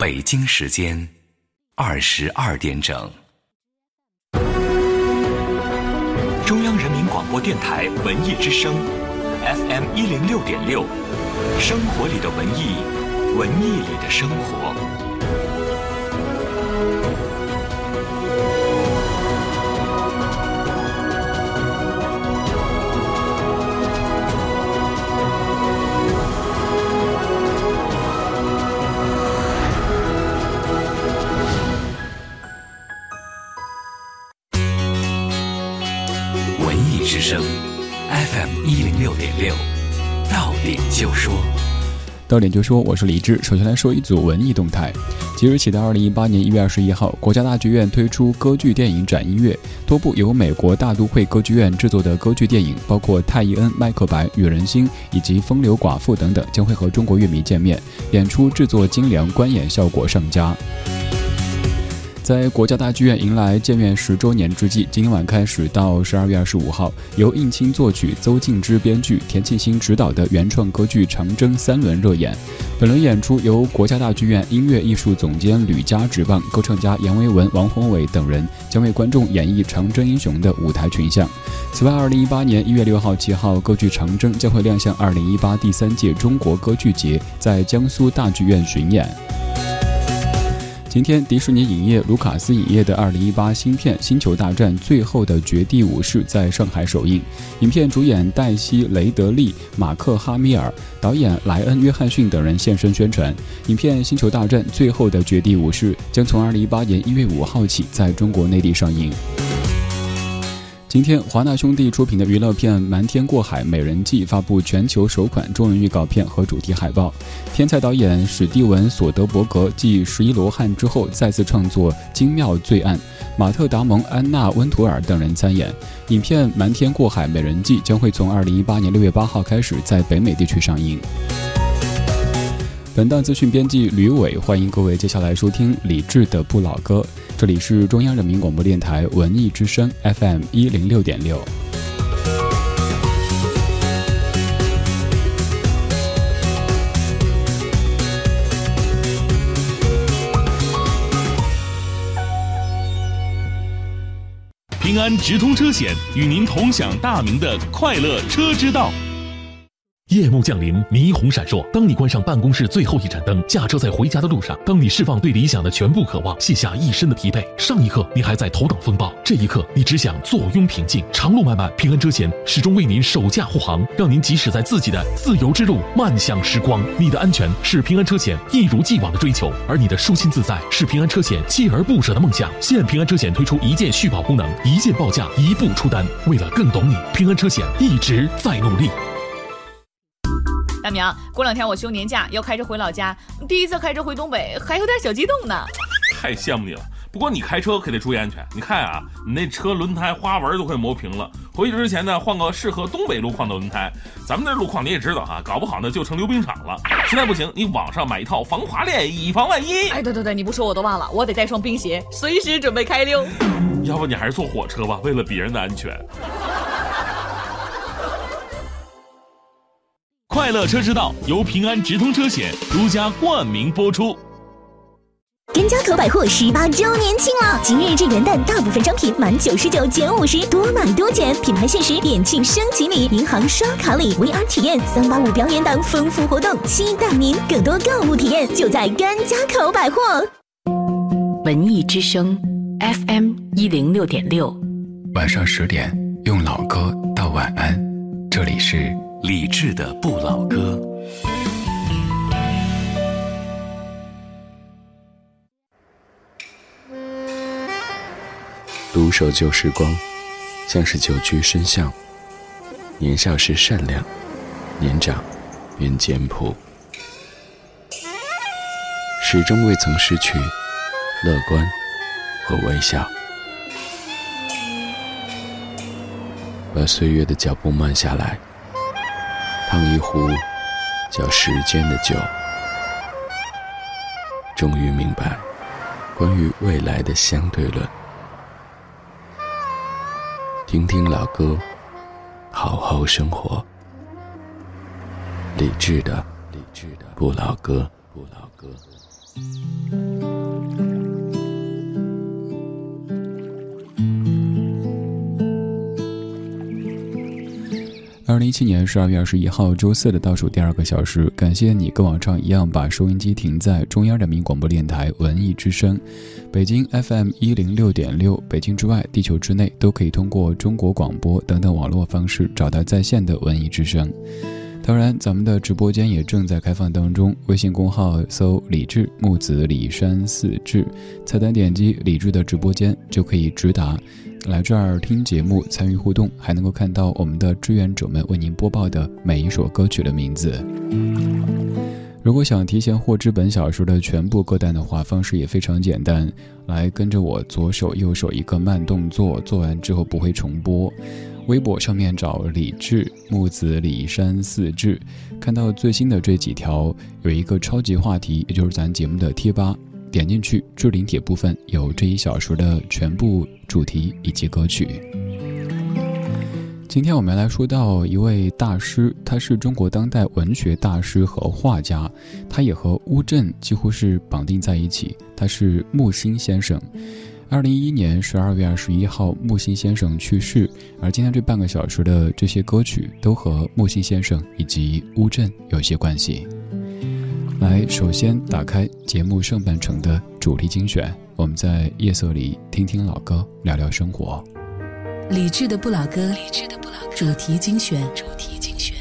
北京时间二十二点整。中央人民广播电台文艺之声，FM 一零六点六，生活里的文艺，文艺里的生活。点六到点就说，到点就说，我是李志。首先来说一组文艺动态。即日起的二零一八年一月二十一号，国家大剧院推出歌剧电影展音乐，多部由美国大都会歌剧院制作的歌剧电影，包括《泰伊恩》《麦克白》《女人心》以及《风流寡妇》等等，将会和中国乐迷见面。演出制作精良，观演效果上佳。在国家大剧院迎来建院十周年之际，今晚开始到十二月二十五号，由应钦作曲、邹静之编剧、田沁鑫执导的原创歌剧《长征》三轮热演。本轮演出由国家大剧院音乐艺术总监吕嘉执棒，歌唱家阎维文、王宏伟等人将为观众演绎《长征英雄》的舞台群像。此外，二零一八年一月六号、七号，歌剧《长征》将会亮相二零一八第三届中国歌剧节，在江苏大剧院巡演。今天，迪士尼影业、卢卡斯影业的2018新片《星球大战：最后的绝地武士》在上海首映。影片主演黛西·雷德利、马克·哈米尔，导演莱恩·约翰逊等人现身宣传。影片《星球大战：最后的绝地武士》将从2018年1月5号起在中国内地上映。今天，华纳兄弟出品的娱乐片《瞒天过海：美人计》发布全球首款中文预告片和主题海报。天才导演史蒂文·索德伯格继《十一罗汉》之后再次创作精妙罪案，马特·达蒙、安娜·温图尔等人参演。影片《瞒天过海：美人计》将会从二零一八年六月八号开始在北美地区上映。本档资讯编辑吕伟，欢迎各位接下来收听李志的不老歌。这里是中央人民广播电台文艺之声 FM 一零六点六。平安直通车险与您同享大明的快乐车之道。夜幕降临，霓虹闪烁。当你关上办公室最后一盏灯，驾车在回家的路上，当你释放对理想的全部渴望，卸下一身的疲惫，上一刻你还在头等风暴，这一刻你只想坐拥平静。长路漫漫，平安车险始终为您守驾护航，让您即使在自己的自由之路，漫向时光。你的安全是平安车险一如既往的追求，而你的舒心自在是平安车险锲而不舍的梦想。现平安车险推出一键续保功能，一键报价，一步出单。为了更懂你，平安车险一直在努力。大明，过两天我休年假要开车回老家，第一次开车回东北，还有点小激动呢。太羡慕你了，不过你开车可得注意安全。你看啊，你那车轮胎花纹都快磨平了，回去之前呢，换个适合东北路况的轮胎。咱们这路况你也知道哈，搞不好呢就成溜冰场了。实在不行，你网上买一套防滑链，以防万一。哎，对对对，你不说我都忘了，我得带双冰鞋，随时准备开溜。要不你还是坐火车吧，为了别人的安全。快乐车之道由平安直通车险独家冠名播出。甘家口百货十八周年庆了！今日至元旦，大部分商品满九十九减五十，多买多减，品牌限时点庆升级礼，银行刷卡礼，VR 体验，三八五表演等丰富活动，期待您！更多购物体验就在甘家口百货。文艺之声，FM 一零六点六，晚上十点用老歌道晚安，这里是。李志的不老歌，独守旧时光，像是久居深巷。年少时善良，年长愿简朴，始终未曾失去乐观和微笑。把岁月的脚步慢下来。烫一壶叫时间的酒，终于明白关于未来的相对论。听听老歌，好好生活。理智的，理智的不老歌，不老歌。二零一七年十二月二十一号周四的倒数第二个小时，感谢你跟往常一样把收音机停在中央人民广播电台文艺之声，北京 FM 一零六点六，北京之外、地球之内都可以通过中国广播等等网络方式找到在线的文艺之声。当然，咱们的直播间也正在开放当中，微信公号搜“李志木子李山四志”，菜单点击“李志”的直播间就可以直达。来这儿听节目、参与互动，还能够看到我们的志愿者们为您播报的每一首歌曲的名字。如果想提前获知本小说的全部歌单的话，方式也非常简单，来跟着我左手右手一个慢动作，做完之后不会重播。微博上面找李志木子李山四志，看到最新的这几条有一个超级话题，也就是咱节目的贴吧。点进去，置顶帖部分有这一小时的全部主题以及歌曲。今天我们来说到一位大师，他是中国当代文学大师和画家，他也和乌镇几乎是绑定在一起。他是木心先生。二零一一年十二月二十一号，木心先生去世，而今天这半个小时的这些歌曲都和木心先生以及乌镇有些关系。来，首先打开节目上半程的主题精选，我们在夜色里听听老歌，聊聊生活。理智的不老歌，理智的不老歌，主题精选，主题精选。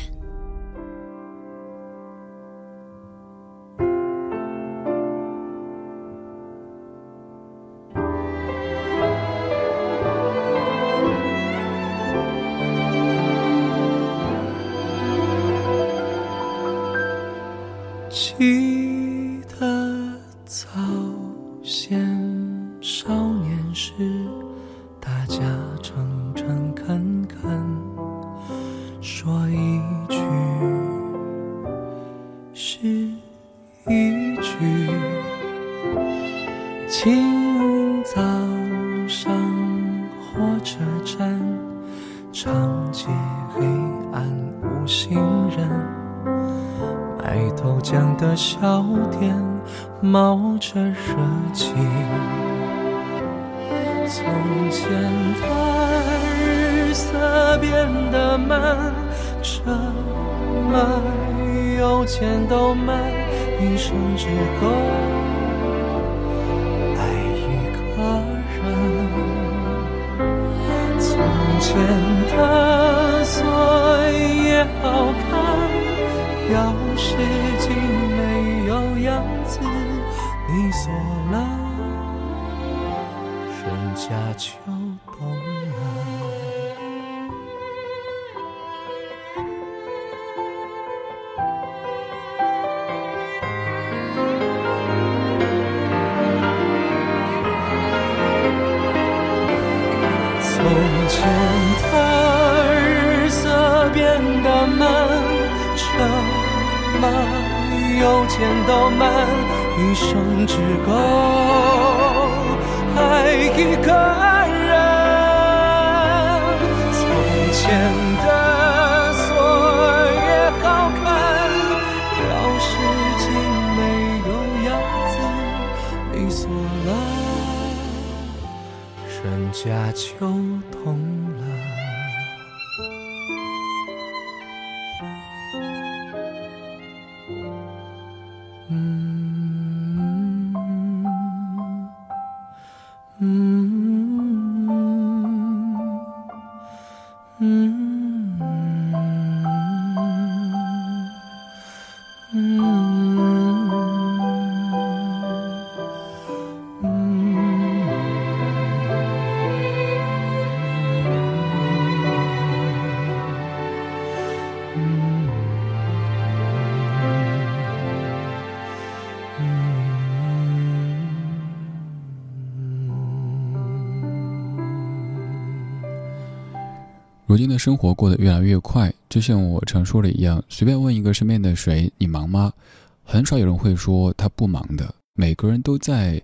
从前的日色变得慢，车马邮件都慢，一生只够爱一个人。从前的锁也好看。钥匙人家就懂了。从前的日色变得慢，车马邮件都慢，一生只够爱一个人。从前的锁也好看，钥匙精没有样子，你锁了，人家就如今的生活过得越来越快，就像我常说的一样，随便问一个身边的谁，你忙吗？很少有人会说他不忙的。每个人都在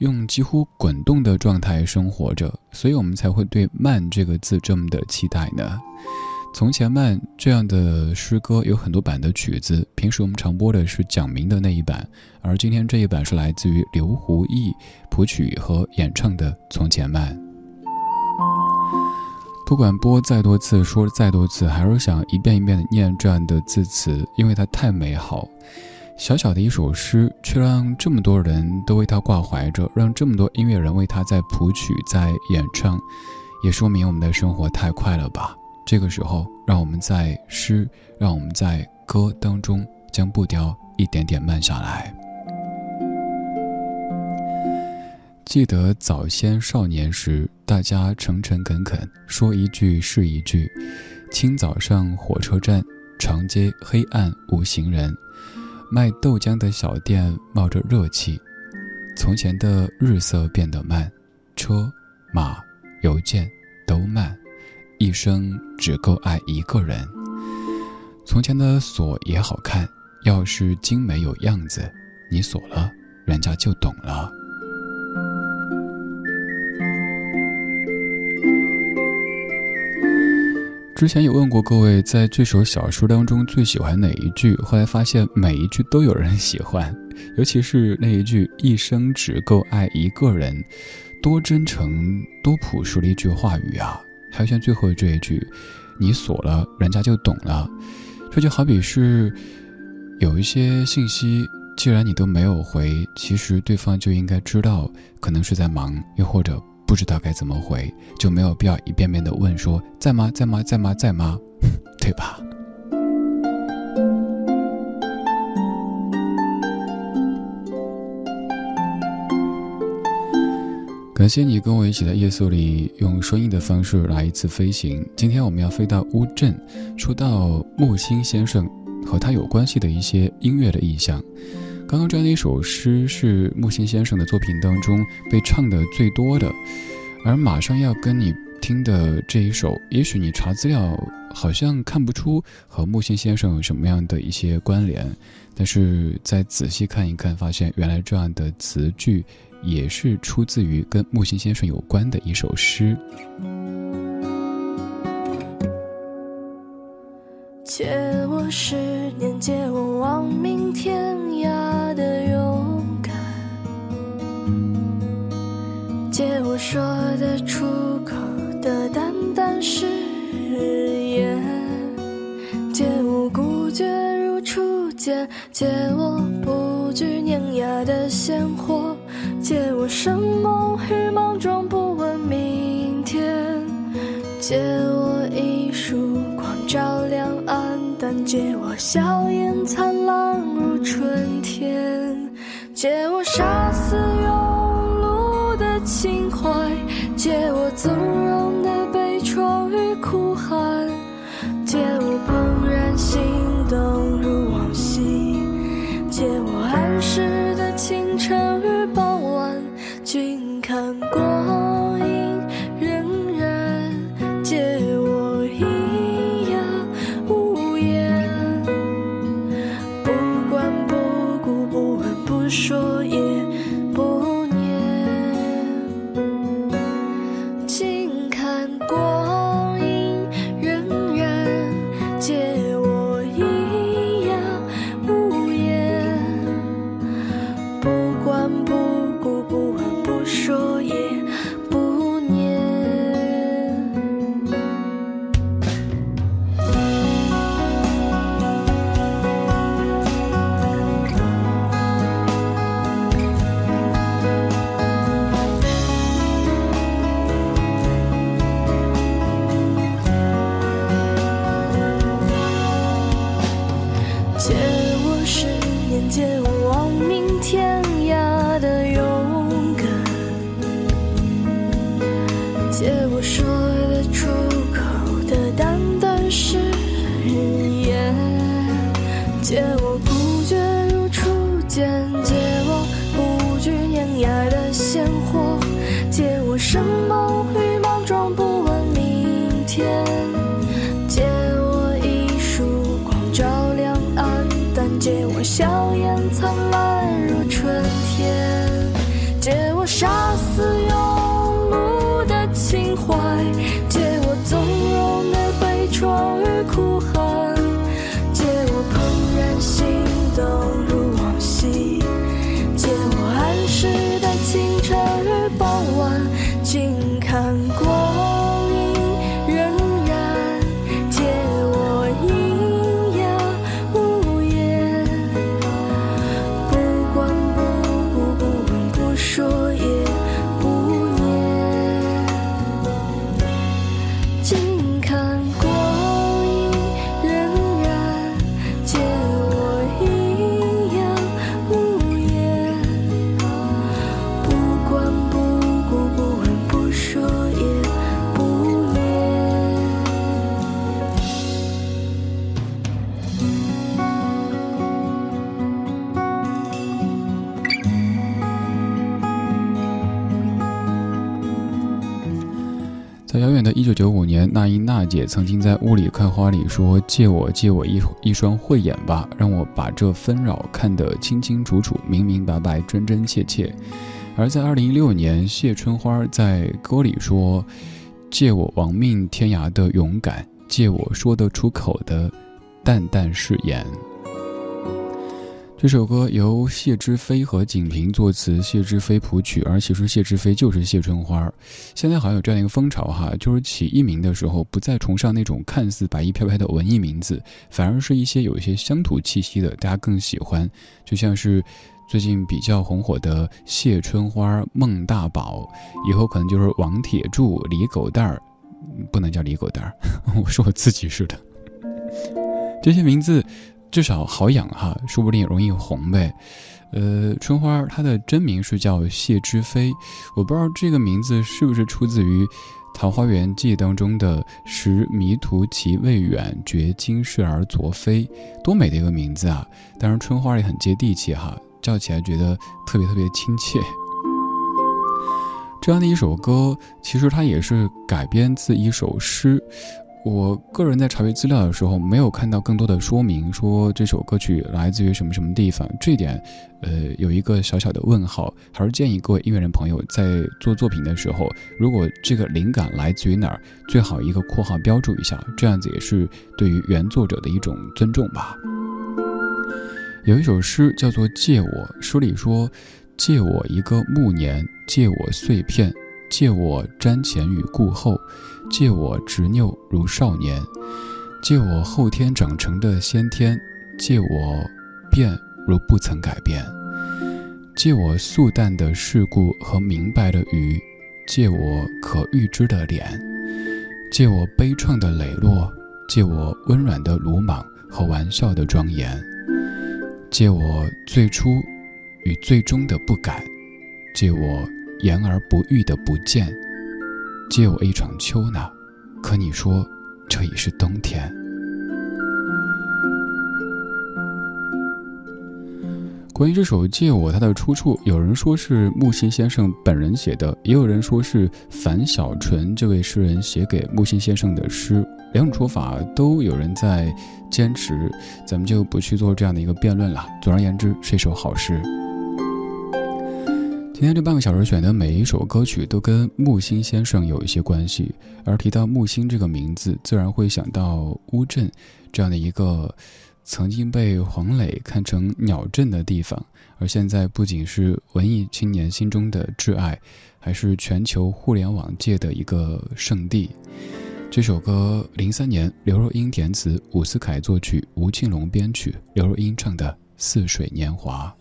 用几乎滚动的状态生活着，所以我们才会对“慢”这个字这么的期待呢。从前慢这样的诗歌有很多版的曲子，平时我们常播的是蒋明的那一版，而今天这一版是来自于刘胡毅谱曲和演唱的《从前慢》。不管播再多次，说再多次，还是想一遍一遍的念这样的字词，因为它太美好。小小的一首诗，却让这么多人都为它挂怀着，让这么多音乐人为它在谱曲、在演唱，也说明我们的生活太快了吧。这个时候，让我们在诗，让我们在歌当中，将步调一点点慢下来。记得早先少年时，大家诚诚恳恳，说一句是一句。清早上火车站，长街黑暗无行人，卖豆浆的小店冒着热气。从前的日色变得慢，车马邮件都慢。一生只够爱一个人。从前的锁也好看，要是精美有样子，你锁了，人家就懂了。之前有问过各位，在这首小说当中最喜欢哪一句？后来发现每一句都有人喜欢，尤其是那一句“一生只够爱一个人”，多真诚、多朴实的一句话语啊！还有像最后这一句，“你锁了，人家就懂了”，这就好比是有一些信息，既然你都没有回，其实对方就应该知道，可能是在忙，又或者。不知道该怎么回，就没有必要一遍遍的问说在吗在吗在吗在吗，对吧？感谢你跟我一起在夜色里用声音的方式来一次飞行。今天我们要飞到乌镇，说到木心先生和他有关系的一些音乐的意象。刚刚这样的一首诗是木心先生的作品当中被唱的最多的，而马上要跟你听的这一首，也许你查资料好像看不出和木心先生有什么样的一些关联，但是再仔细看一看，发现原来这样的词句也是出自于跟木心先生有关的一首诗。借我十年，借我亡命借我说得出口的淡淡誓言，借我孤绝如初见，借我不惧碾压的鲜活，借我生梦与莽撞不问明天，借我一束光照亮暗淡。借我笑颜灿烂如春天，借我杀死心怀，借我纵容的悲怆与哭喊，借我怦然心姐曾经在雾里看花里说：“借我借我一一双慧眼吧，让我把这纷扰看得清清楚楚、明明白白、真真切切。”而在二零一六年，谢春花在歌里说：“借我亡命天涯的勇敢，借我说得出口的淡淡誓言。”这首歌由谢之飞和景平作词，谢之飞谱曲，而其实谢之飞就是谢春花。现在好像有这样一个风潮哈，就是起艺名的时候不再崇尚那种看似白衣飘飘的文艺名字，反而是一些有一些乡土气息的，大家更喜欢。就像是最近比较红火的谢春花、孟大宝，以后可能就是王铁柱、李狗蛋儿，不能叫李狗蛋儿，我说我自己似的。这些名字。至少好养哈，说不定也容易红呗。呃，春花她的真名是叫谢之飞，我不知道这个名字是不是出自于《桃花源记》当中的“识迷途其未远，觉今是而昨非”，多美的一个名字啊！当然，春花也很接地气哈，叫起来觉得特别特别亲切。这样的一首歌，其实它也是改编自一首诗。我个人在查阅资料的时候，没有看到更多的说明，说这首歌曲来自于什么什么地方。这点，呃，有一个小小的问号。还是建议各位音乐人朋友在做作品的时候，如果这个灵感来自于哪儿，最好一个括号标注一下，这样子也是对于原作者的一种尊重吧。有一首诗叫做《借我》，书里说：“借我一个暮年，借我碎片，借我瞻前与顾后。”借我执拗如少年，借我后天长成的先天，借我变如不曾改变，借我素淡的世故和明白的语，借我可预知的脸，借我悲怆的磊落，借我温软的鲁莽和玩笑的庄严，借我最初与最终的不敢，借我言而不喻的不见。借我一场秋呢，可你说这已是冬天。关于这首《借我》，它的出处，有人说是木心先生本人写的，也有人说是樊小纯这位诗人写给木心先生的诗。两种说法都有人在坚持，咱们就不去做这样的一个辩论了。总而言之，是一首好诗。今天这半个小时选的每一首歌曲都跟木心先生有一些关系，而提到木心这个名字，自然会想到乌镇这样的一个曾经被黄磊看成鸟镇的地方，而现在不仅是文艺青年心中的挚爱，还是全球互联网界的一个圣地。这首歌零三年刘若英填词，伍思凯作曲，吴庆隆编曲，刘若英唱的《似水年华》。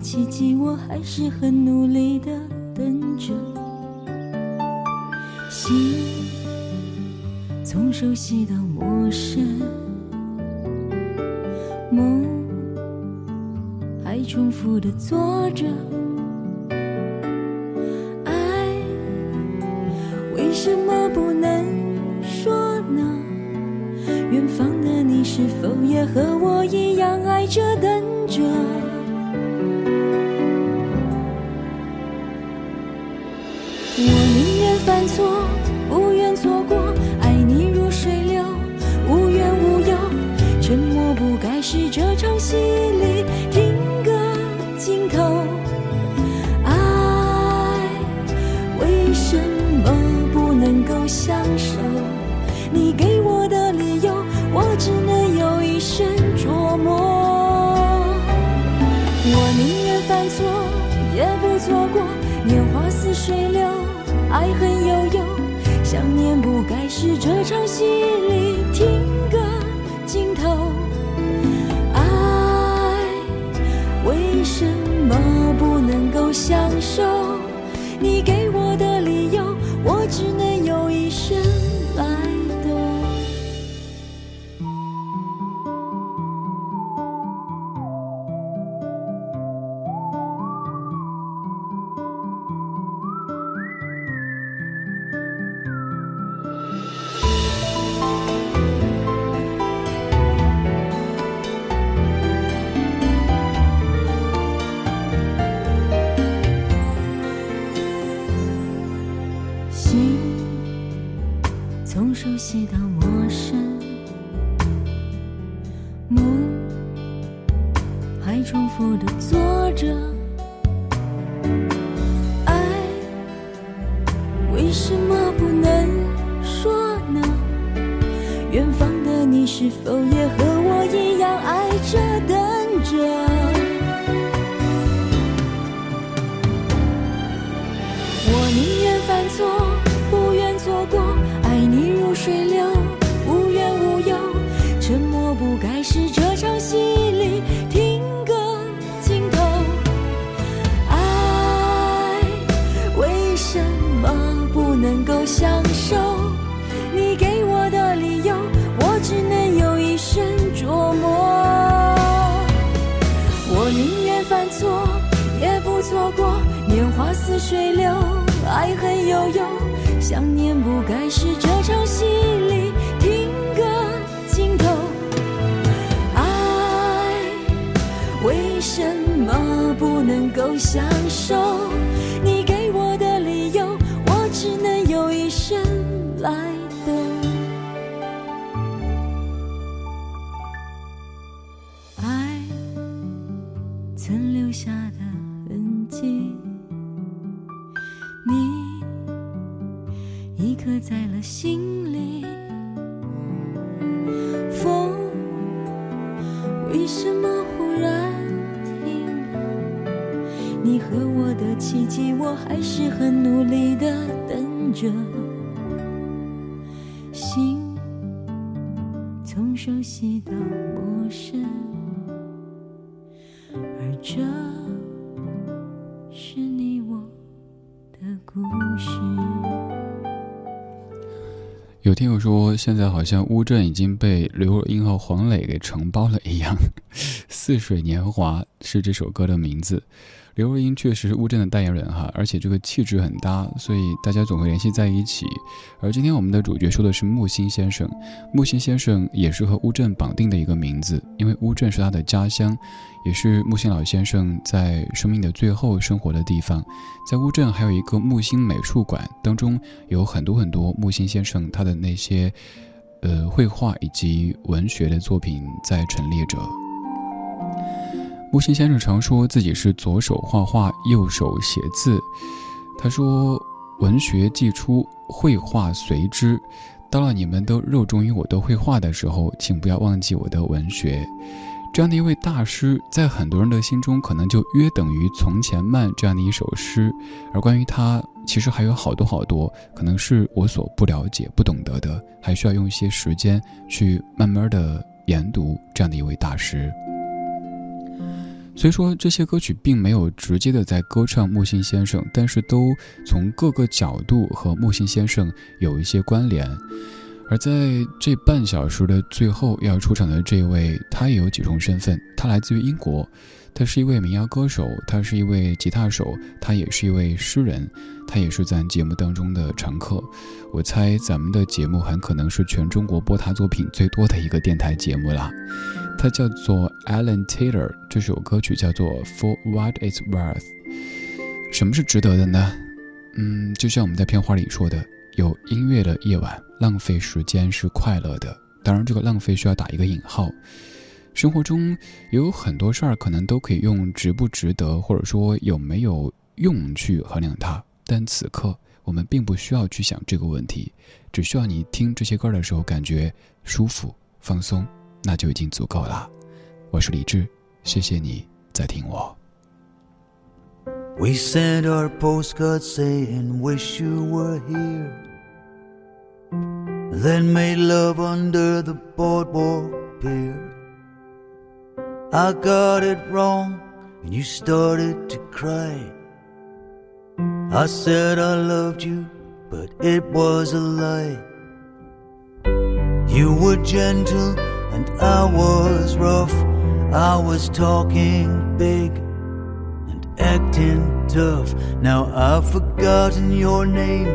奇迹，我还是很努力的等着。心从熟悉到陌生，梦还。重复的做着，为什么忽然停了？你和我的奇迹，我还是很努力的等着。心从熟悉到陌生。而这有听友说，现在好像乌镇已经被刘若英和黄磊给承包了一样。似水年华是这首歌的名字。刘若英确实是乌镇的代言人哈，而且这个气质很搭，所以大家总会联系在一起。而今天我们的主角说的是木心先生，木心先生也是和乌镇绑定的一个名字，因为乌镇是他的家乡，也是木心老先生在生命的最后生活的地方。在乌镇还有一个木心美术馆，当中有很多很多木心先生他的那些，呃，绘画以及文学的作品在陈列着。木心先生常说自己是左手画画，右手写字。他说：“文学既出，绘画随之。到了你们都热衷于我的绘画的时候，请不要忘记我的文学。”这样的一位大师，在很多人的心中，可能就约等于《从前慢》这样的一首诗。而关于他，其实还有好多好多，可能是我所不了解、不懂得的，还需要用一些时间去慢慢的研读这样的一位大师。虽说，这些歌曲并没有直接的在歌唱木心先生，但是都从各个角度和木心先生有一些关联。而在这半小时的最后要出场的这位，他也有几重身份，他来自于英国，他是一位民谣歌手，他是一位吉他手，他也是一位诗人，他也是咱节目当中的常客。我猜咱们的节目很可能是全中国播他作品最多的一个电台节目了。他叫做 Alan Taylor，这首歌曲叫做 For What It's Worth。什么是值得的呢？嗯，就像我们在片花里说的，有音乐的夜晚，浪费时间是快乐的。当然，这个浪费需要打一个引号。生活中有很多事儿，可能都可以用值不值得，或者说有没有用去衡量它。但此刻，我们并不需要去想这个问题，只需要你听这些歌的时候感觉舒服、放松。那就已经足够了。我是李志，谢谢你在听我。 We sent our postcards saying, Wish you were here. Then made love under the boardwalk pier. I got it wrong, and you started to cry. I said I loved you, but it was a lie. You were gentle and I was rough. I was talking big and acting tough. Now I've forgotten your name.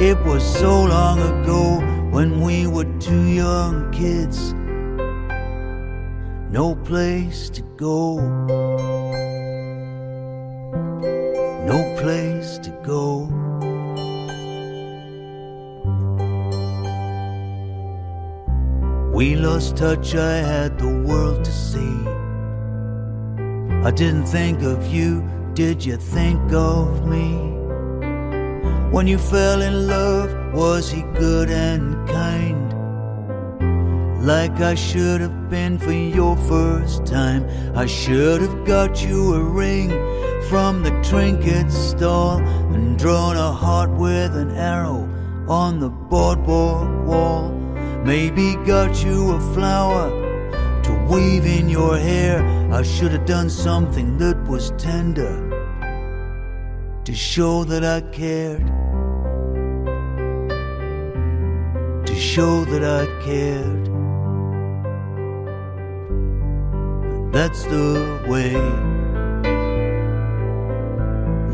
It was so long ago when we were two young kids. No place to go. No place to go. We lost touch, I had the world to see. I didn't think of you, did you think of me? When you fell in love, was he good and kind? Like I should have been for your first time. I should have got you a ring from the trinket stall and drawn a heart with an arrow on the boardwalk wall. Maybe got you a flower to weave in your hair. I should have done something that was tender to show that I cared. To show that I cared. That's the way.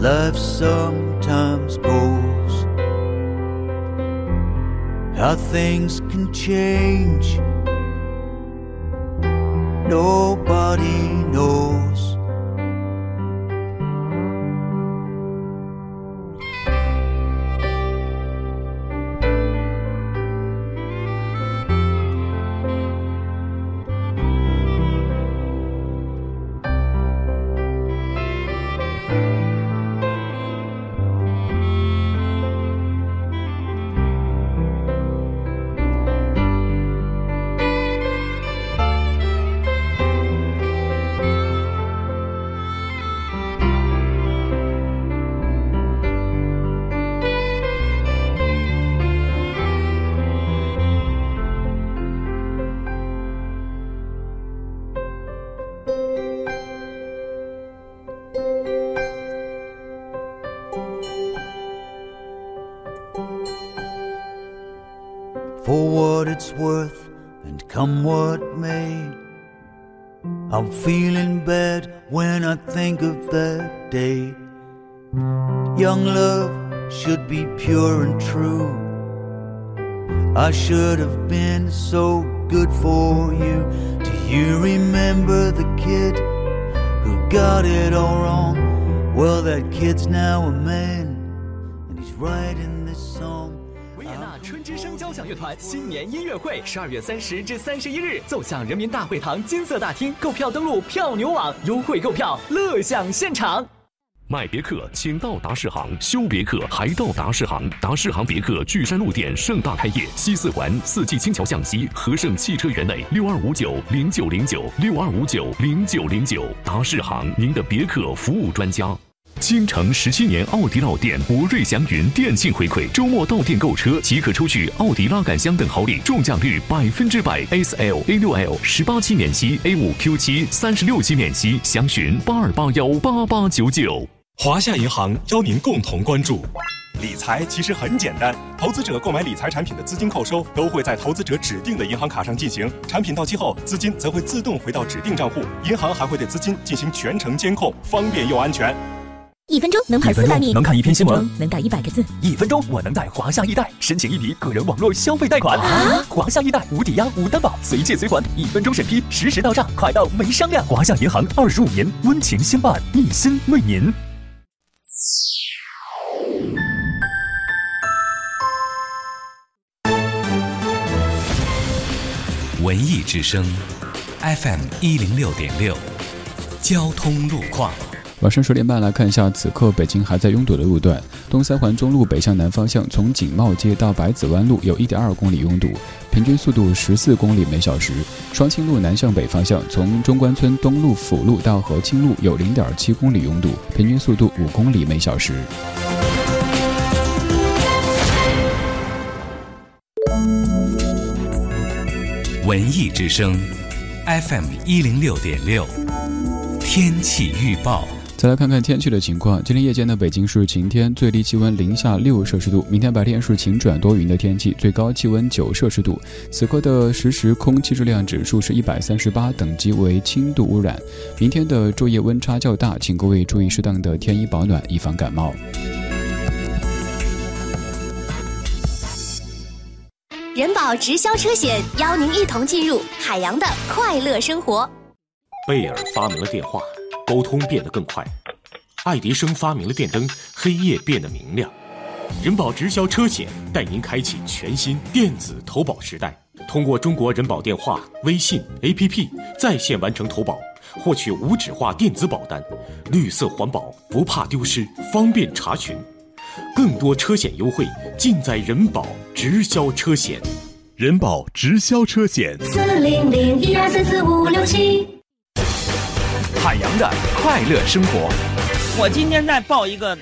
life sometimes goes. How things can change, nobody knows. Feeling bad when I think of that day. Young love should be pure and true. I should have been so good for you. Do you remember the kid who got it all wrong? Well, that kid's now a man, and he's writing 响乐团新年音乐会，十二月三十至三十一日，奏响人民大会堂金色大厅。购票登录票牛网，优惠购票，乐享现场。买别克，请到达世行；修别克，还到达世行。达世行别克巨山路店盛大开业，西四环四季青桥向西，和盛汽车园内六二五九零九零九六二五九零九零九。达世行，您的别克服务专家。京城十七年奥迪老店吴瑞祥云电信回馈，周末到店购车即可抽取奥迪拉杆箱等好礼，中奖率百分之百。S L A 六 L 十八期免息，A 五 Q 七三十六期免息，详询八二八幺八八九九。华夏银行邀您共同关注。理财其实很简单，投资者购买理财产品的资金扣收都会在投资者指定的银行卡上进行，产品到期后，资金则会自动回到指定账户，银行还会对资金进行全程监控，方便又安全。一分钟能跑四百米，能看一篇新闻，能打一百个字。一分钟，我能在华夏易贷申请一笔个人网络消费贷款。华夏易贷无抵押、无担保，随借随还，一分钟审批，实时到账，快到没商量。华夏银行二十五年温情相伴，一心为您。文艺之声，FM 一零六点六，交通路况。晚上十点半来看一下，此刻北京还在拥堵的路段：东三环中路北向南方向，从景茂街到百子湾路有一点二公里拥堵，平均速度十四公里每小时；双清路南向北方向，从中关村东路辅路到和清路有零点七公里拥堵，平均速度五公里每小时。文艺之声，FM 一零六点六，天气预报。再来看看天气的情况。今天夜间的北京是晴天，最低气温零下六摄氏度。明天白天是晴转多云的天气，最高气温九摄氏度。此刻的实时空气质量指数是一百三十八，等级为轻度污染。明天的昼夜温差较大，请各位注意适当的添衣保暖，以防感冒。人保直销车险邀您一同进入海洋的快乐生活。贝尔发明了电话，沟通变得更快；爱迪生发明了电灯，黑夜变得明亮。人保直销车险带您开启全新电子投保时代，通过中国人保电话、微信、APP 在线完成投保，获取无纸化电子保单，绿色环保，不怕丢失，方便查询。更多车险优惠尽在人保直销车险。人保直销车险，四零零一二三四五六七。海洋的快乐生活。我今天再报一个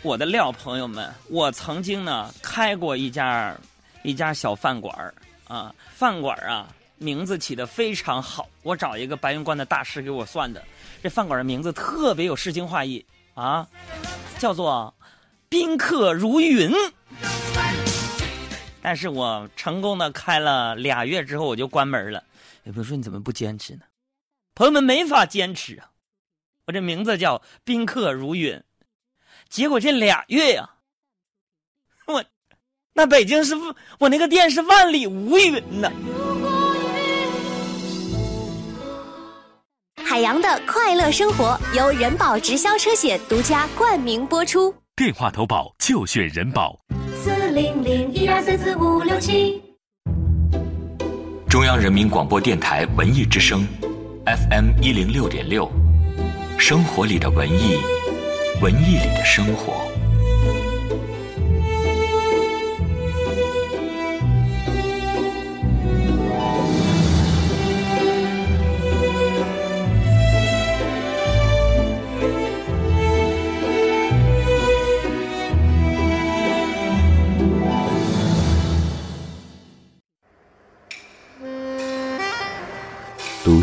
我的料，朋友们，我曾经呢开过一家一家小饭馆儿啊，饭馆儿啊名字起的非常好，我找一个白云观的大师给我算的，这饭馆的名字特别有诗情画意啊，叫做。宾客如云，但是我成功的开了俩月之后，我就关门了。有朋友说你怎么不坚持呢？朋友们没法坚持啊！我这名字叫宾客如云，结果这俩月呀，我那北京是我那个店是万里无云呐。海洋的快乐生活由人保直销车险独家冠名播出。电话投保就选人保。四零零一二三四五六七。中央人民广播电台文艺之声，FM 一零六点六，生活里的文艺，文艺里的生活。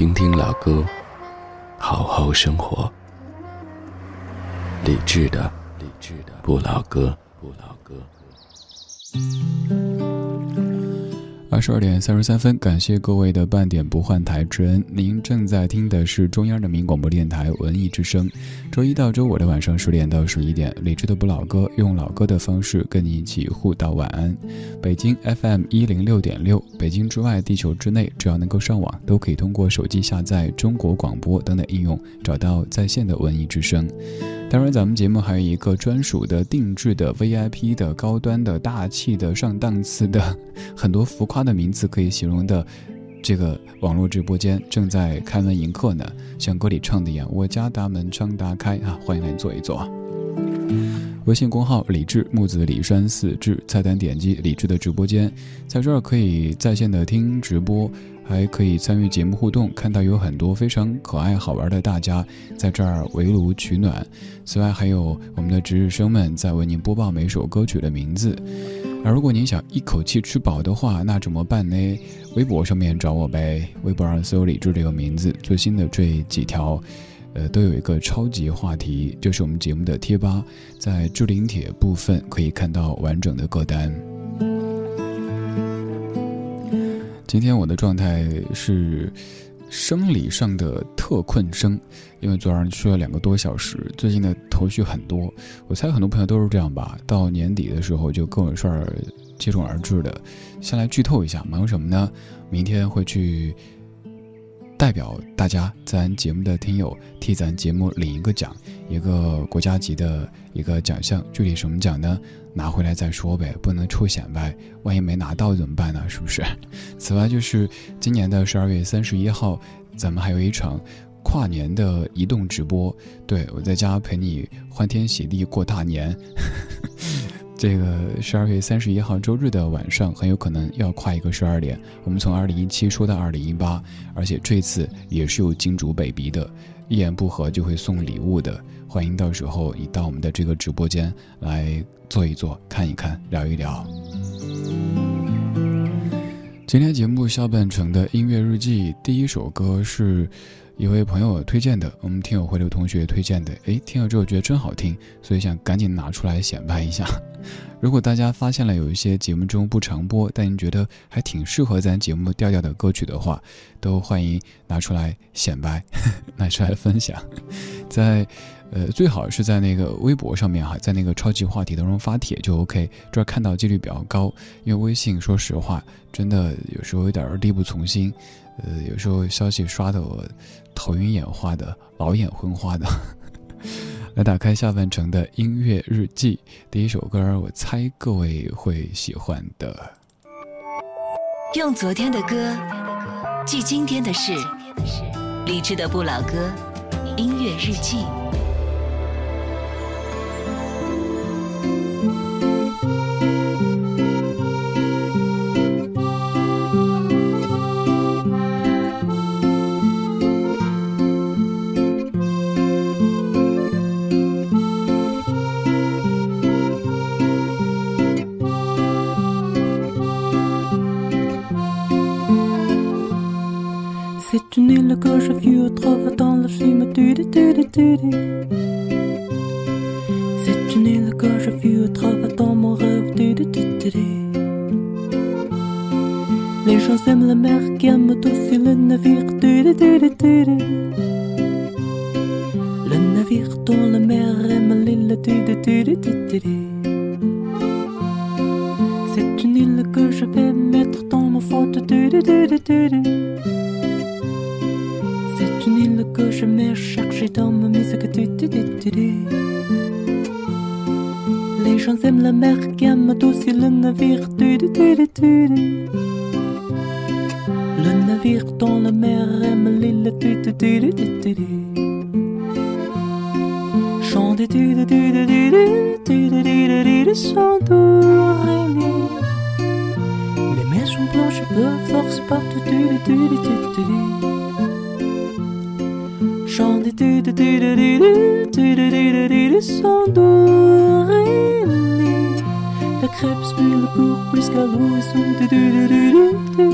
听听老歌，好好生活。理智的，理智的不老歌，不老歌。二十二点三十三分，感谢各位的半点不换台之恩。您正在听的是中央人民广播电台文艺之声。周一到周五的晚上十点到十一点，理智的不老歌，用老歌的方式跟你一起互道晚安。北京 FM 一零六点六，北京之外，地球之内，只要能够上网，都可以通过手机下载中国广播等等应用，找到在线的文艺之声。当然，咱们节目还有一个专属的、定制的、VIP 的、高端的、大气的、上档次的，很多浮夸他的名字可以形容的，这个网络直播间正在开门迎客呢。像歌里唱的一样，我家大门常打开啊，欢迎来坐一坐。微信公号李志木子李山四志，菜单点击李志的直播间，在这儿可以在线的听直播。还可以参与节目互动，看到有很多非常可爱好玩的大家在这儿围炉取暖。此外，还有我们的值日生们在为您播报每首歌曲的名字。而如果您想一口气吃饱的话，那怎么办呢？微博上面找我呗，微博上搜“李志”这个名字，最新的这几条，呃，都有一个超级话题，就是我们节目的贴吧，在置顶帖部分可以看到完整的歌单。今天我的状态是生理上的特困生，因为昨晚睡了两个多小时，最近的头绪很多。我猜很多朋友都是这样吧，到年底的时候就各种事儿接踵而至的。先来剧透一下，忙什么呢？明天会去代表大家，咱节目的听友替咱节目领一个奖，一个国家级的一个奖项。具体什么奖呢？拿回来再说呗，不能臭显摆。万一没拿到怎么办呢？是不是？此外，就是今年的十二月三十一号，咱们还有一场跨年的移动直播。对我在家陪你欢天喜地过大年。这个十二月三十一号周日的晚上，很有可能要跨一个十二点。我们从二零一七说到二零一八，而且这次也是有金主 baby 的，一言不合就会送礼物的。欢迎到时候你到我们的这个直播间来坐一坐，看一看，聊一聊。今天节目下半程的音乐日记，第一首歌是一位朋友推荐的，我们听友会的同学推荐的。诶，听了之后觉得真好听，所以想赶紧拿出来显摆一下。如果大家发现了有一些节目中不常播，但您觉得还挺适合咱节目调调的歌曲的话，都欢迎拿出来显摆，拿出来分享，在。呃，最好是在那个微博上面哈，在那个超级话题当中发帖就 OK，这儿看到几率比较高。因为微信，说实话，真的有时候有点力不从心，呃，有时候消息刷的我头晕眼花的，老眼昏花的。来打开下半程的音乐日记，第一首歌，我猜各位会喜欢的。用昨天的歌记今天的事，理智的不老歌，音乐日记。C'est une île que je au trouve dans le film. du- du-. C'est une île que je au trouve dans mon rêve. du- du-. Les gens aiment la mer qui aiment aussi le navire. du-. Le navire dont la mer aime l'île. du-. C'est une île que je vais mettre dans mon fond. du- monde que je me cherchais dans ma musique. Tu, tu, tu, Les gens aiment la mer, qui aiment aussi le navire. Le navire dans la mer aime l'île. Chantez sans Les maisons blanches bleues forcent partout. chant des tu du-du-du-du-du-du-du-sando-ri-du-li... La crêpe spule pour plus qu'à l'eau et sont tu tu tu tu tu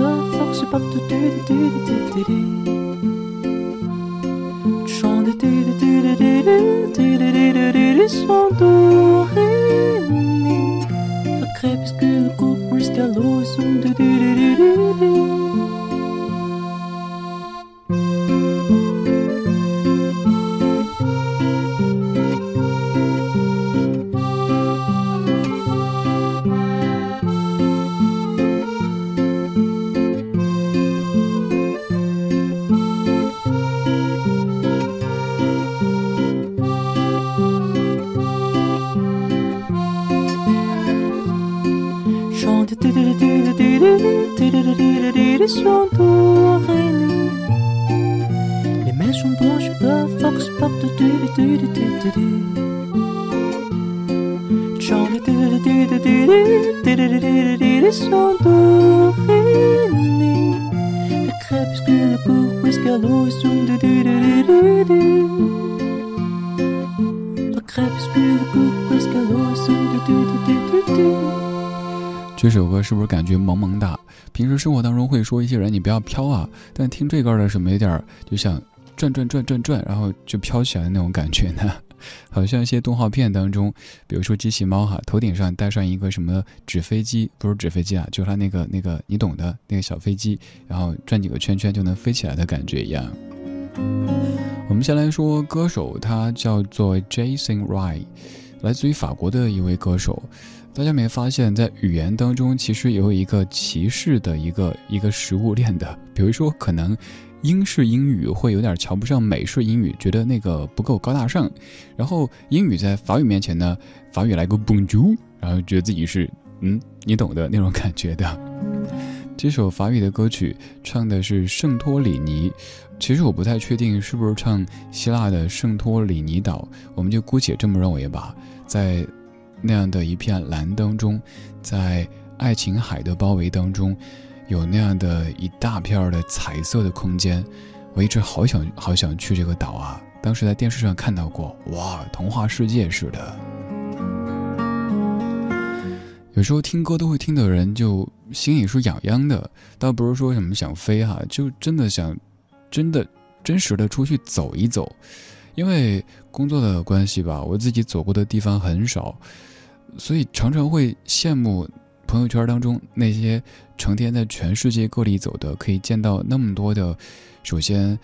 ma force partout. Chanter son do, ré, mi. Le crépuscule coupe jusqu'à l'eau, son 觉萌萌哒？平时生活当中会说一些人你不要飘啊，但听这歌的时候没点就想转转转转转，然后就飘起来的那种感觉呢？好像一些动画片当中，比如说机器猫哈，头顶上带上一个什么纸飞机，不是纸飞机啊，就是它那个那个你懂的那个小飞机，然后转几个圈圈就能飞起来的感觉一样。我们先来说歌手，他叫做 Jason Rai，来自于法国的一位歌手。大家没发现，在语言当中其实有一个歧视的一个一个食物链的，比如说可能英式英语会有点瞧不上美式英语，觉得那个不够高大上，然后英语在法语面前呢，法语来个 Bonjour，然后觉得自己是嗯你懂的那种感觉的。这首法语的歌曲唱的是圣托里尼，其实我不太确定是不是唱希腊的圣托里尼岛，我们就姑且这么认为吧，在。那样的一片蓝当中，在爱琴海的包围当中，有那样的一大片的彩色的空间。我一直好想好想去这个岛啊！当时在电视上看到过，哇，童话世界似的。有时候听歌都会听的人，就心里是痒痒的，倒不是说什么想飞哈，就真的想，真的真实的出去走一走。因为工作的关系吧，我自己走过的地方很少，所以常常会羡慕朋友圈当中那些成天在全世界各地走的，可以见到那么多的，首先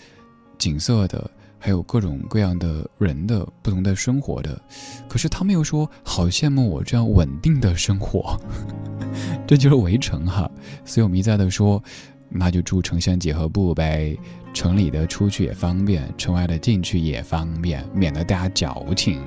景色的。还有各种各样的人的不同的生活的，可是他们又说好羡慕我这样稳定的生活，这就是围城哈。所以我们一再的说，那就住城乡结合部呗，城里的出去也方便，城外的进去也方便，免得大家矫情。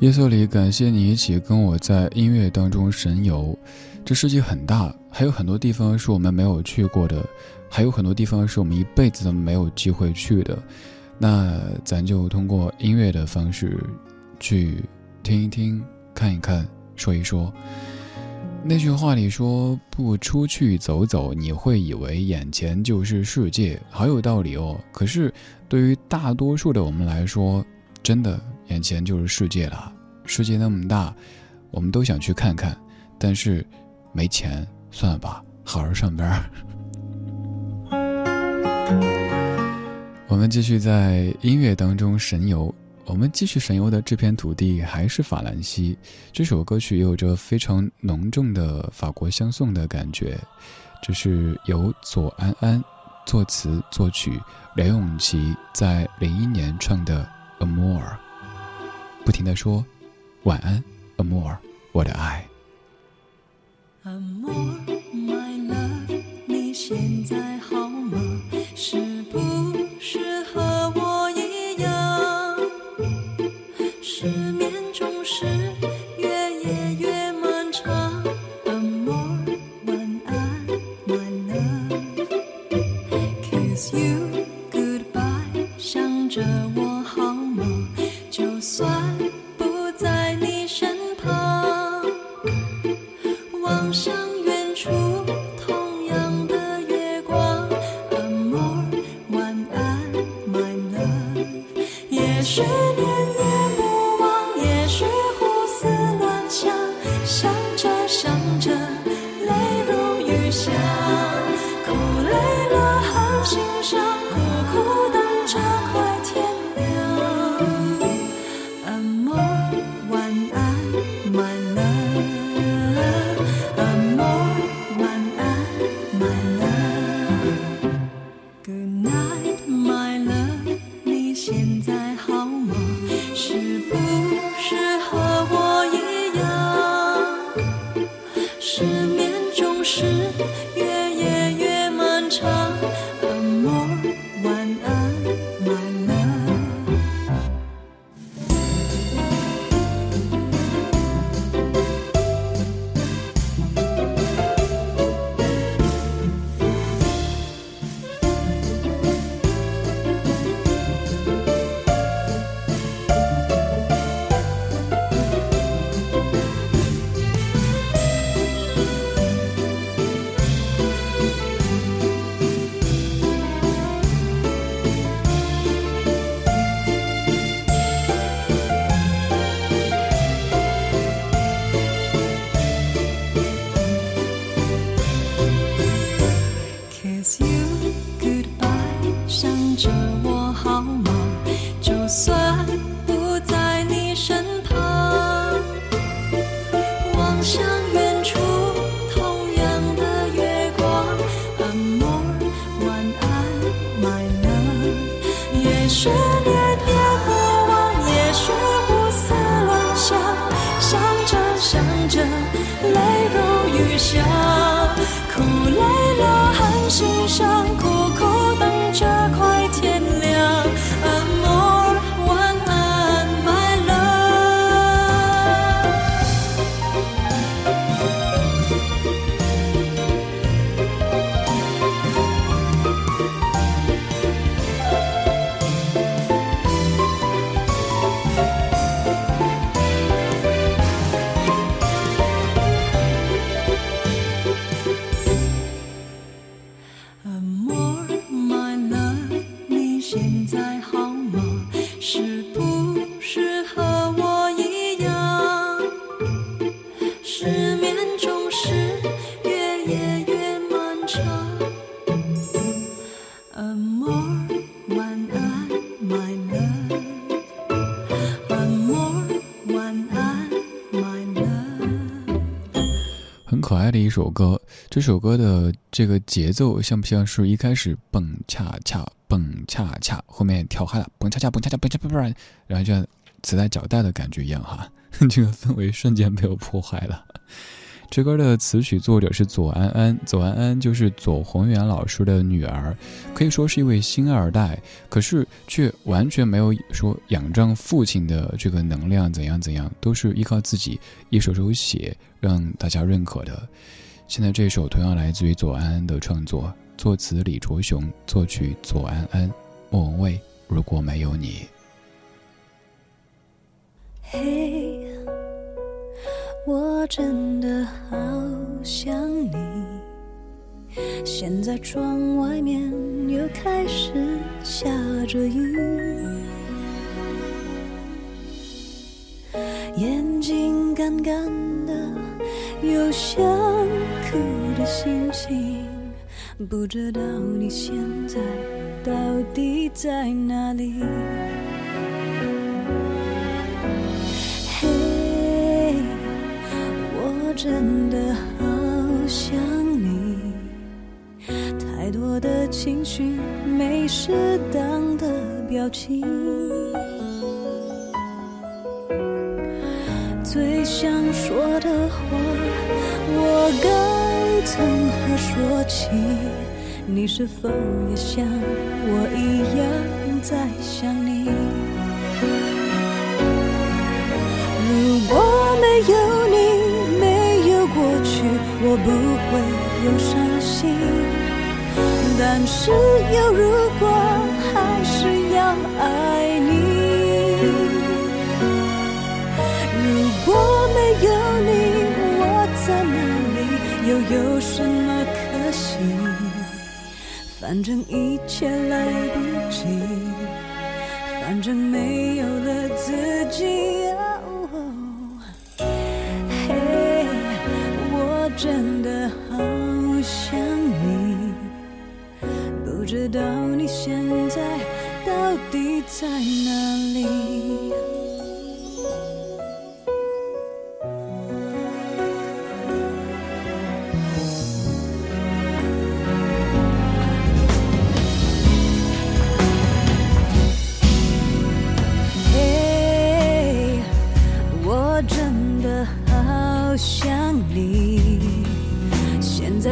夜色里，感谢你一起跟我在音乐当中神游。这世界很大，还有很多地方是我们没有去过的，还有很多地方是我们一辈子都没有机会去的。那咱就通过音乐的方式，去听一听，看一看，说一说。那句话里说：“不出去走走，你会以为眼前就是世界。”好有道理哦。可是对于大多数的我们来说，真的眼前就是世界了。世界那么大，我们都想去看看，但是没钱，算了吧，好好上班。我们继续在音乐当中神游，我们继续神游的这片土地还是法兰西。这首歌曲有着非常浓重的法国相送的感觉，这是由左安安作词作曲，梁咏琪在零一年唱的《Amour》，不停的说。晚安，Amor，我的爱。你现在好吗？是不是和失眠中失。这首歌的这个节奏像不像是一开始蹦恰恰蹦恰恰，后面跳嗨了蹦恰恰蹦恰恰蹦恰恰，然后就像磁带脚带的感觉一样哈，这个氛围瞬间被我破坏了。这歌的词曲作者是左安安，左安安就是左宏元老师的女儿，可以说是一位星二代，可是却完全没有说仰仗父亲的这个能量怎样怎样，都是依靠自己一首首写让大家认可的。现在这首同样来自于左安安的创作，作词李卓雄，作曲左安安，莫文蔚。如果没有你，嘿，我真的好想你。现在窗外面又开始下着雨，眼睛干干的，有想哭的心情。不知道你现在到底在哪里？嘿，我真的好想你，太多的情绪没适当的表情，最想说的话，我该从何说起？你是否也像我一样在想你？如果没有你，没有过去，我不会有伤心。但是有如果，还是要爱有什么可惜？反正一切来不及，反正没有了自己。嘿，我真的好想你，不知道你现在到底在哪里。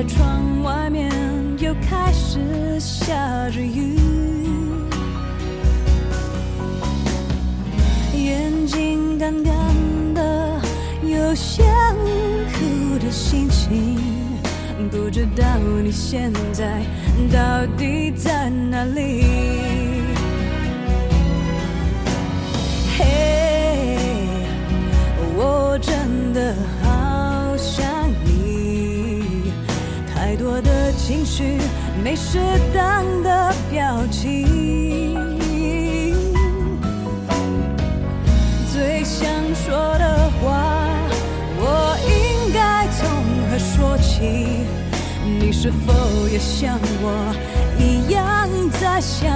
窗外面又开始下着雨，眼睛干干的，有想哭的心情。不知道你现在到底在哪里？嘿，我真的情绪没适当的表情，最想说的话，我应该从何说起？你是否也像我一样在想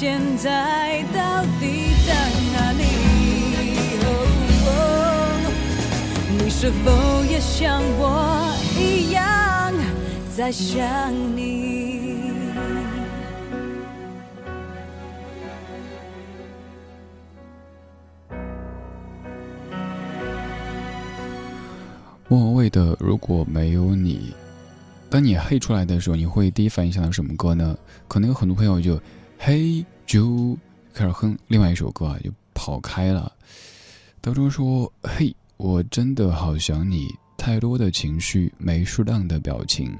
现在到底在哪里？哦，你是否也像我一样在想你？莫文蔚的《如果没有你》，当你嘿出来的时候，你会第一反应想到什么歌呢？可能有很多朋友就嘿就开始哼另外一首歌啊，就跑开了。当中说嘿，我真的好想你，太多的情绪没适当的表情，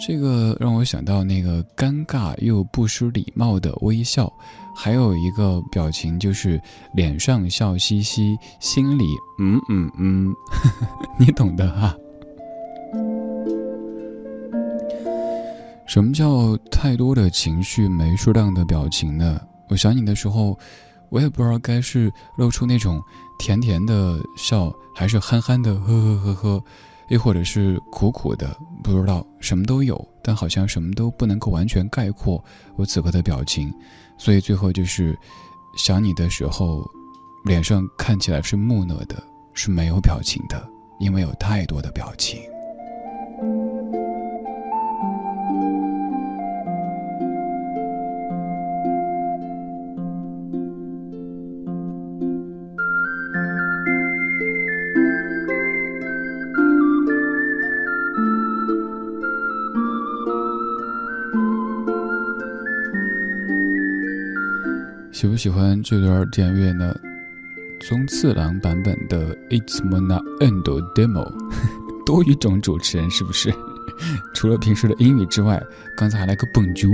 这个让我想到那个尴尬又不失礼貌的微笑。还有一个表情就是脸上笑嘻嘻，心里嗯嗯嗯，你懂的哈。什么叫太多的情绪没适当的表情呢？我想你的时候，我也不知道该是露出那种甜甜的笑，还是憨憨的呵呵呵呵，又或者是苦苦的，不知道什么都有，但好像什么都不能够完全概括我此刻的表情。所以最后就是想你的时候，脸上看起来是木讷的，是没有表情的，因为有太多的表情。喜不喜欢这段电乐呢？宗次郎版本的《It's Mona End Demo 》，多语种主持人是不是？除了平时的英语之外，刚才还来个蹦竹，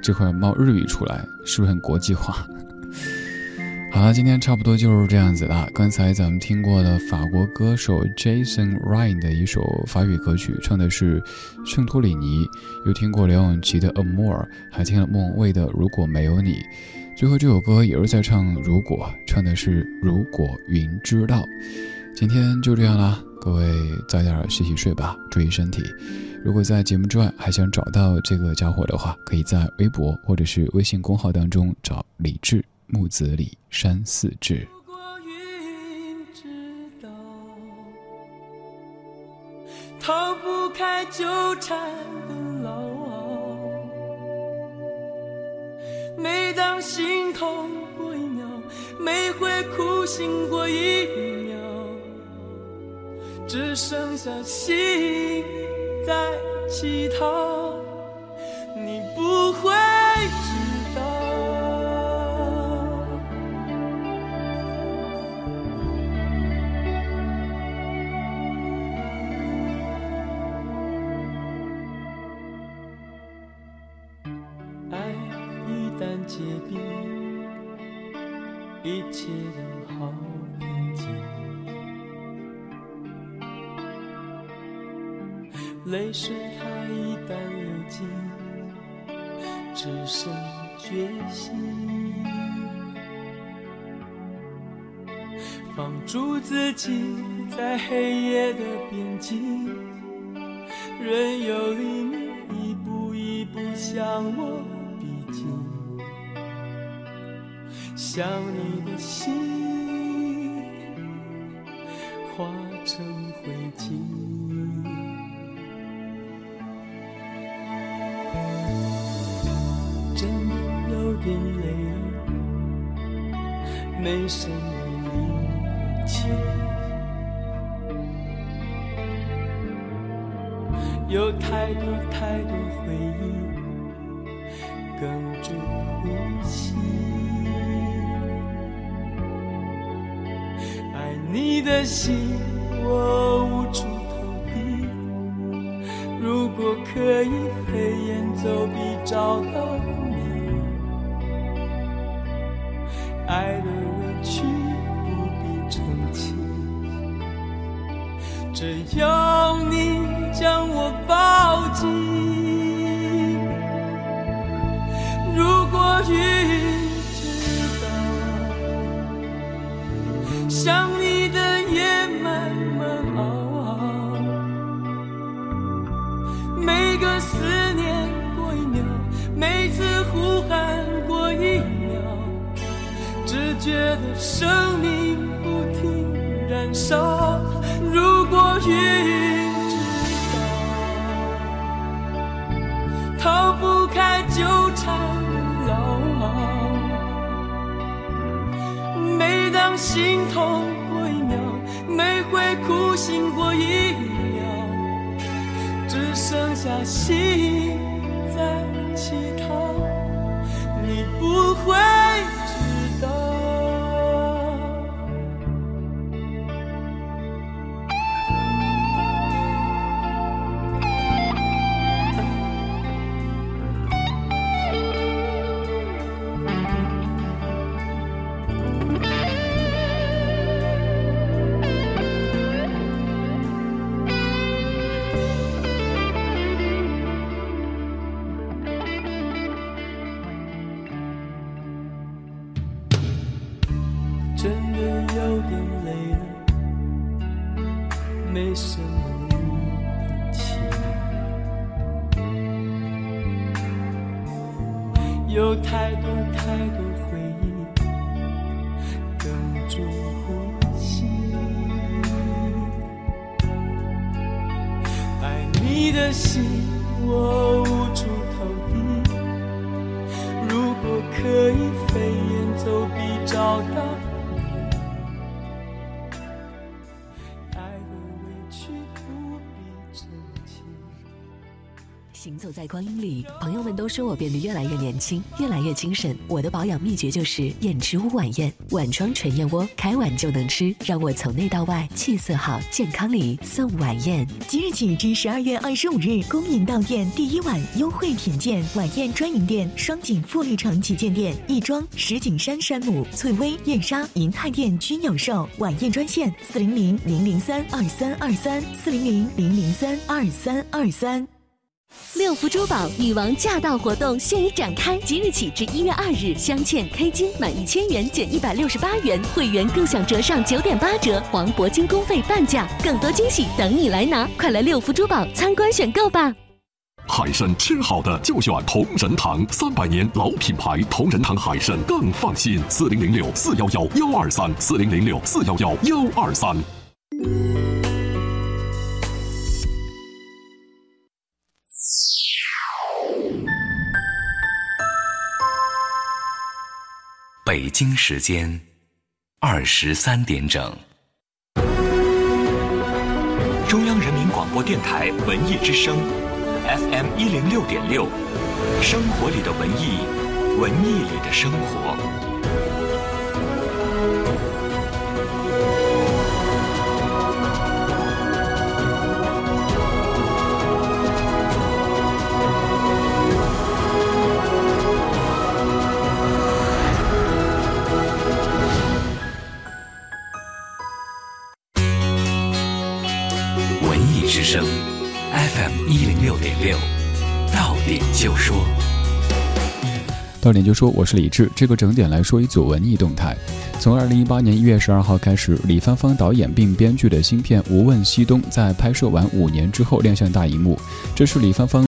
这会儿冒日语出来，是不是很国际化？好了，今天差不多就是这样子了。刚才咱们听过的法国歌手 Jason Ryan 的一首法语歌曲，唱的是圣托里尼；又听过梁咏琪的《Amour》，还听了莫文蔚的《如果没有你》。最后这首歌也是在唱“如果”，唱的是“如果云知道”。今天就这样啦，各位早点洗洗睡吧，注意身体。如果在节目之外还想找到这个家伙的话，可以在微博或者是微信公号当中找李志木子李山寺志。逃不开纠缠的牢。每当心痛过一秒，每回哭醒过一秒，只剩下心在乞讨，你不泪水它一旦流尽，只剩决心。放逐自己在黑夜的边境，任由黎明一步一步向我逼近。想你的心生命里，有太多太多回忆哽住呼吸。爱你的心思念过一秒，每次呼喊过一秒，只觉得生命不停燃烧。如果云知道，逃不开纠缠牢。每当心痛过一秒，每回哭醒过一秒，下。下心友们都说我变得越来越年轻，越来越精神。我的保养秘诀就是燕之屋晚宴，晚装纯燕窝，开碗就能吃，让我从内到外气色好，健康里送晚宴。即日起至十二月二十五日，恭迎到店第一晚优惠品鉴，晚宴专营店：双井富力城旗舰店、亦庄、石景山山姆、翠微、燕莎、银泰店均有售。晚宴专线：四零零零零三二三二三，四零零零零三二三二三。六福珠宝女王驾到活动现已展开，即日起至一月二日，镶嵌 K 金满一千元减一百六十八元，会员更享折上九点八折，黄铂金工费半价，更多惊喜等你来拿！快来六福珠宝参观选购吧！海参吃好的就选同仁堂，三百年老品牌，同仁堂海参更放心。四零零六四幺幺幺二三，四零零六四幺幺幺二三。北京时间二十三点整。中央人民广播电台文艺之声，FM 一零六点六，生活里的文艺，文艺里的生活。之声，FM 一零六点六，到点就说。到点就说，我是李志。这个整点来说一组文艺动态。从二零一八年一月十二号开始，李芳芳导演并编剧的新片《无问西东》在拍摄完五年之后亮相大荧幕。这是李芳芳。